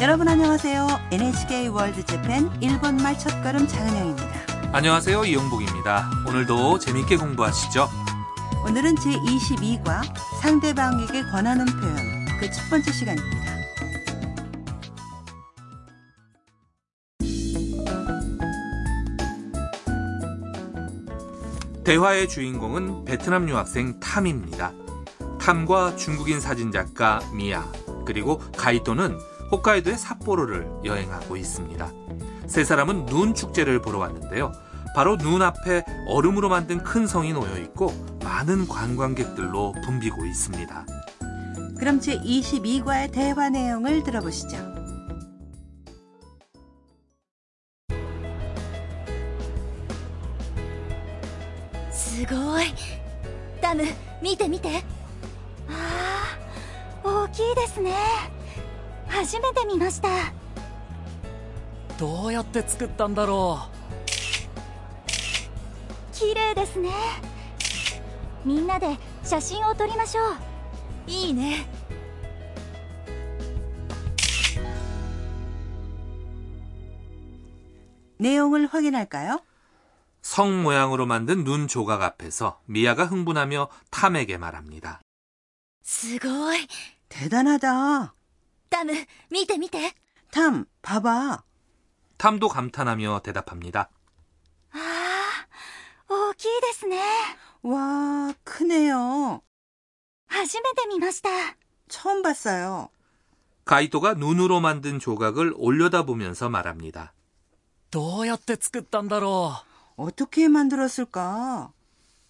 여러분 안녕하세요. NHK 월드 재팬 일본말 첫걸음 장은영입니다. 안녕하세요. 이용복입니다. 오늘도 재밌게 공부하시죠. 오늘은 제22과 상대방에게 권하는 표현 그 첫 번째 시간입니다. 대화의 주인공은 베트남 유학생 탐입니다. 탐과 중국인 사진작가 미야 그리고 가이토는 홋카이도의 삿포로를 여행하고 있습니다. 세 사람은 눈 축제를 보러 왔는데요. 바로 눈 앞에 얼음으로 만든 큰 성이 놓여 있고 많은 관광객들로 붐비고 있습니다. 그럼 제22과의 대화 내용을 들어보시죠. すごいダム見て見てああ大きいですね 初めて見ましたどうやって作ったんだろ綺麗ですねみんなで写真を撮りましょういいね 내용을 확인할까요? 성 모양으로 만든 눈 조각 앞에서 미야가 흥분하며 탐에게 말합니다. すごい 대단하다. ダム見て見て 탐, 봐봐. 탐도 감탄하며 대답합니다. ああ大きいですね 와, 크네요. 初めて見ました 처음 봤어요. 가이토가 눈으로 만든 조각을 올려다보면서 말합니다. うどうやって作ったんだろ 어떻게 만들었을까?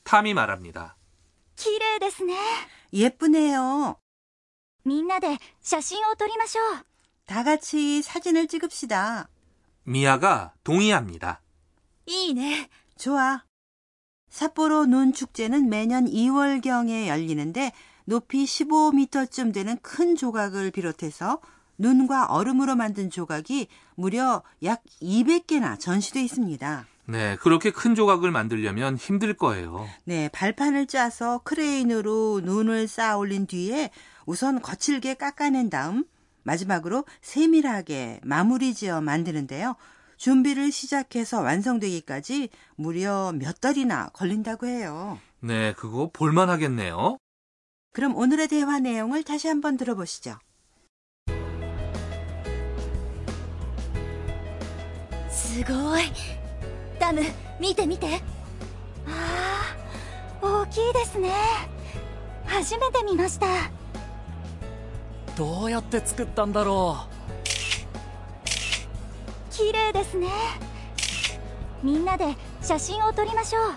탐이 말합니다. 綺麗ですね 예쁘네요. みんなで写真を撮りましょう 다 같이 사진을 찍읍시다. 미야가 동의합니다. いいね 좋아. 삿포로 눈 축제는 매년 2월경에 열리는데 높이 15m쯤 되는 큰 조각을 비롯해서 눈과 얼음으로 만든 조각이 무려 약 200개나 전시돼 있습니다. 네, 그렇게 큰 조각을 만들려면 힘들 거예요. 네, 발판을 짜서 크레인으로 눈을 쌓아 올린 뒤에 우선 거칠게 깎아낸 다음 마지막으로 세밀하게 마무리 지어 만드는데요. 준비를 시작해서 완성되기까지 무려 몇 달이나 걸린다고 해요. 네, 그거 볼만 하겠네요. 그럼 오늘의 대화 내용을 다시 한번 들어보시죠. 스고이! ダム見て見て。ああ大きいですね。初めて見ました。うどうやって作ったんだろ綺麗ですね。みんなで写真を撮りましょう。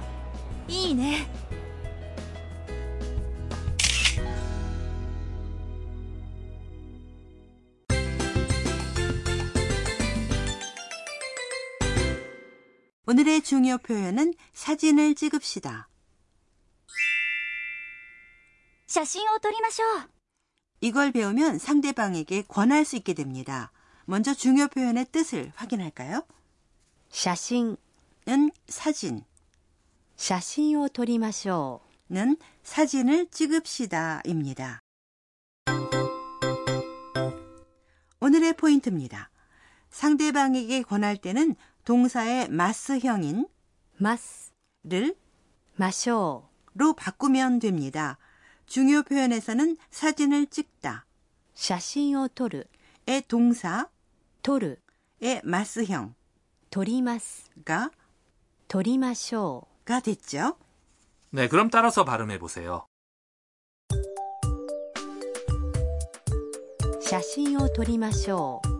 いいね 오늘의 중요 표현은 사진을 찍읍시다. 写真を撮りましょう 이걸 배우면 상대방에게 권할 수 있게 됩니다. 먼저 중요 표현의 뜻을 확인할까요? 写真 는 사진, 写真を撮りましょ 는 사진을 찍읍시다입니다. 오늘의 포인트입니다. 상대방에게 권할 때는 동사의 마스형인 うます。 를 ましょ 로 바꾸면 됩니다. 중요 표현에서는 사진을 찍다, う。写真を撮る。 의 동사의 撮る。 마스형가 撮ります。撮りましょ 가 됐죠. 네, 그럼 따라서 발음해 보세요. う。写真を撮りましょう。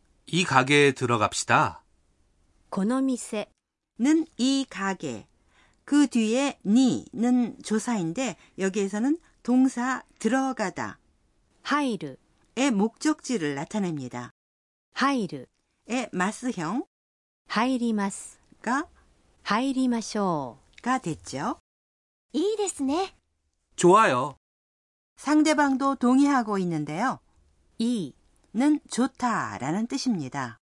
이 가게에 들어갑시다. この店。 는 이 가게. 그 뒤에 니는 조사인데 여기에서는 동사 들어가다 入る。 의 목적지를 나타냅니다. 入る 의 마스형가 入ります入りましょ 가 됐죠. いいですね 좋아요. 상대방도 동의하고 있는데요. ういい 는 좋다라는 뜻입니다.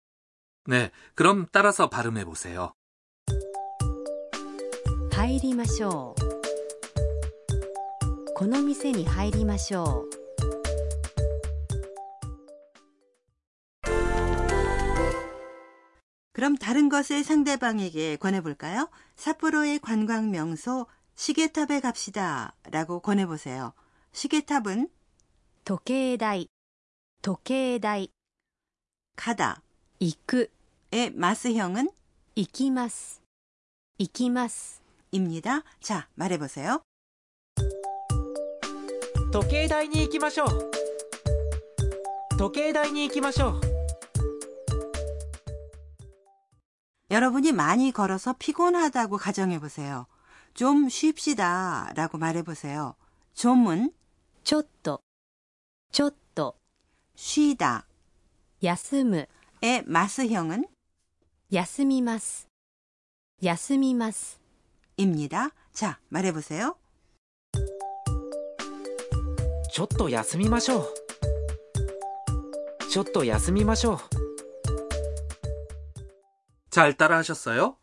네, 그럼 따라서 발음해 보세요. 入りましょうこの店に入りましょう 그럼 다른 것을 상대방에게 권해볼까요? 삿포로의 관광 명소 시계탑에 갑시다 라고 권해보세요. 시계탑은 時計台 時計台 가다 行く 의 마스형은 行きます行きます 입니다. 자, 말해보세요. 時計台に行きましょう時計台に行きましょう 여러분이 많이 걸어서 피곤하다고 가정해보세요. 좀 쉽시다 라고 말해보세요. 좀은 ちょっとちょっと 쉬다 休む 의 마스형은 休みます休みます 입니다. 자, 말해보세요. ちょっと休みましょうちょっと休みましょう 잘 따라 하셨어요?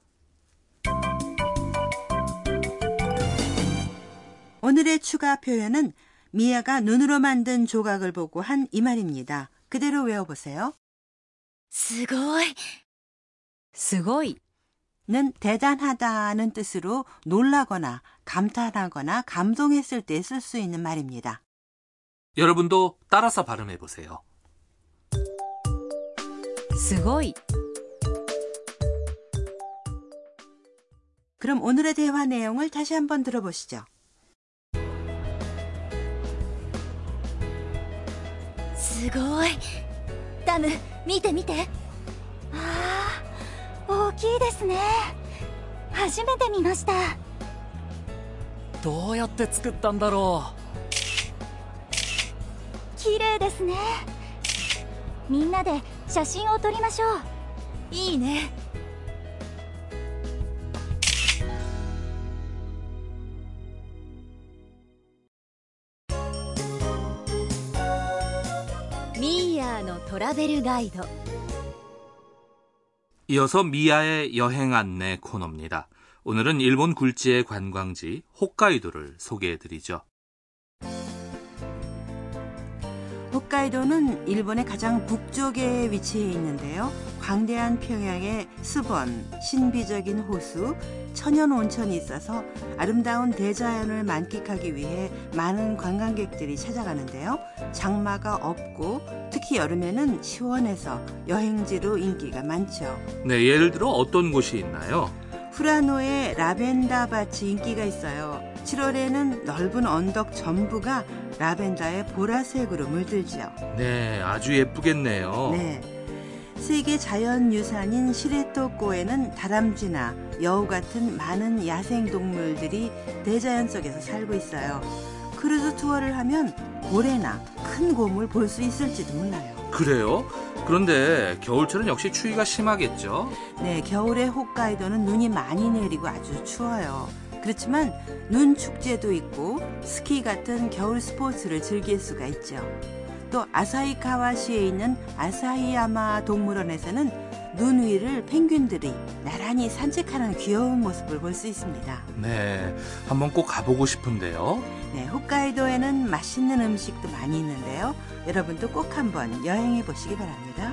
오늘의 추가 표현은 미아가 눈으로 만든 조각을 보고 한 이 말입니다. 그대로 외워보세요. すごいすごい 는 대단하다는 뜻으로 놀라거나 감탄하거나 감동했을 때 쓸 수 있는 말입니다. 여러분도 따라서 발음해 보세요. すごい 그럼 오늘의 대화 내용을 다시 한번 들어보시죠. すごい。ダム見て見て。ああ大きいですね。初めて見ました。どうやって作ったんだろ綺麗ですね。みんなで写真を撮りましょう。いいねミーヤーのトラベルガイド 이어서 미아의 여행 안내 코너입니다. 오늘은 일본 굴지의 관광지 홋카이도를 소개해 드리죠. 홋카이도는 일본의 가장 북쪽에 위치해 있는데요. 광대한 평양의 수번, 신비적인 호수, 천연 온천이 있어서 아름다운 대자연을 만끽하기 위해 많은 관광객들이 찾아가는데요. 장마가 없고 특히 여름에는 시원해서 여행지로 인기가 많죠. 네, 예를 들어 어떤 곳이 있나요? 후라노의 라벤더 밭이 인기가 있어요. 7월에는 넓은 언덕 전부가 라벤더의 보라색으로 물들죠. 네, 아주 예쁘겠네요. 네. 세계 자연유산인 시레토코에는 다람쥐나 여우 같은 많은 야생동물들이 대자연 속에서 살고 있어요. 크루즈 투어를 하면 고래나 큰 곰을 볼 수 있을지도 몰라요. 그래요? 그런데 겨울철은 역시 추위가 심하겠죠? 네, 겨울에 홋카이도는 눈이 많이 내리고 아주 추워요. 그렇지만 눈 축제도 있고 스키 같은 겨울 스포츠를 즐길 수가 있죠. 또 아사히카와시에 있는 아사히야마 동물원에서는 눈 위를 펭귄들이 나란히 산책하는 귀여운 모습을 볼 수 있습니다. 네, 한번 꼭 가보고 싶은데요. 네, 홋카이도에는 맛있는 음식도 많이 있는데요. 여러분도 꼭 한번 여행해 보시기 바랍니다.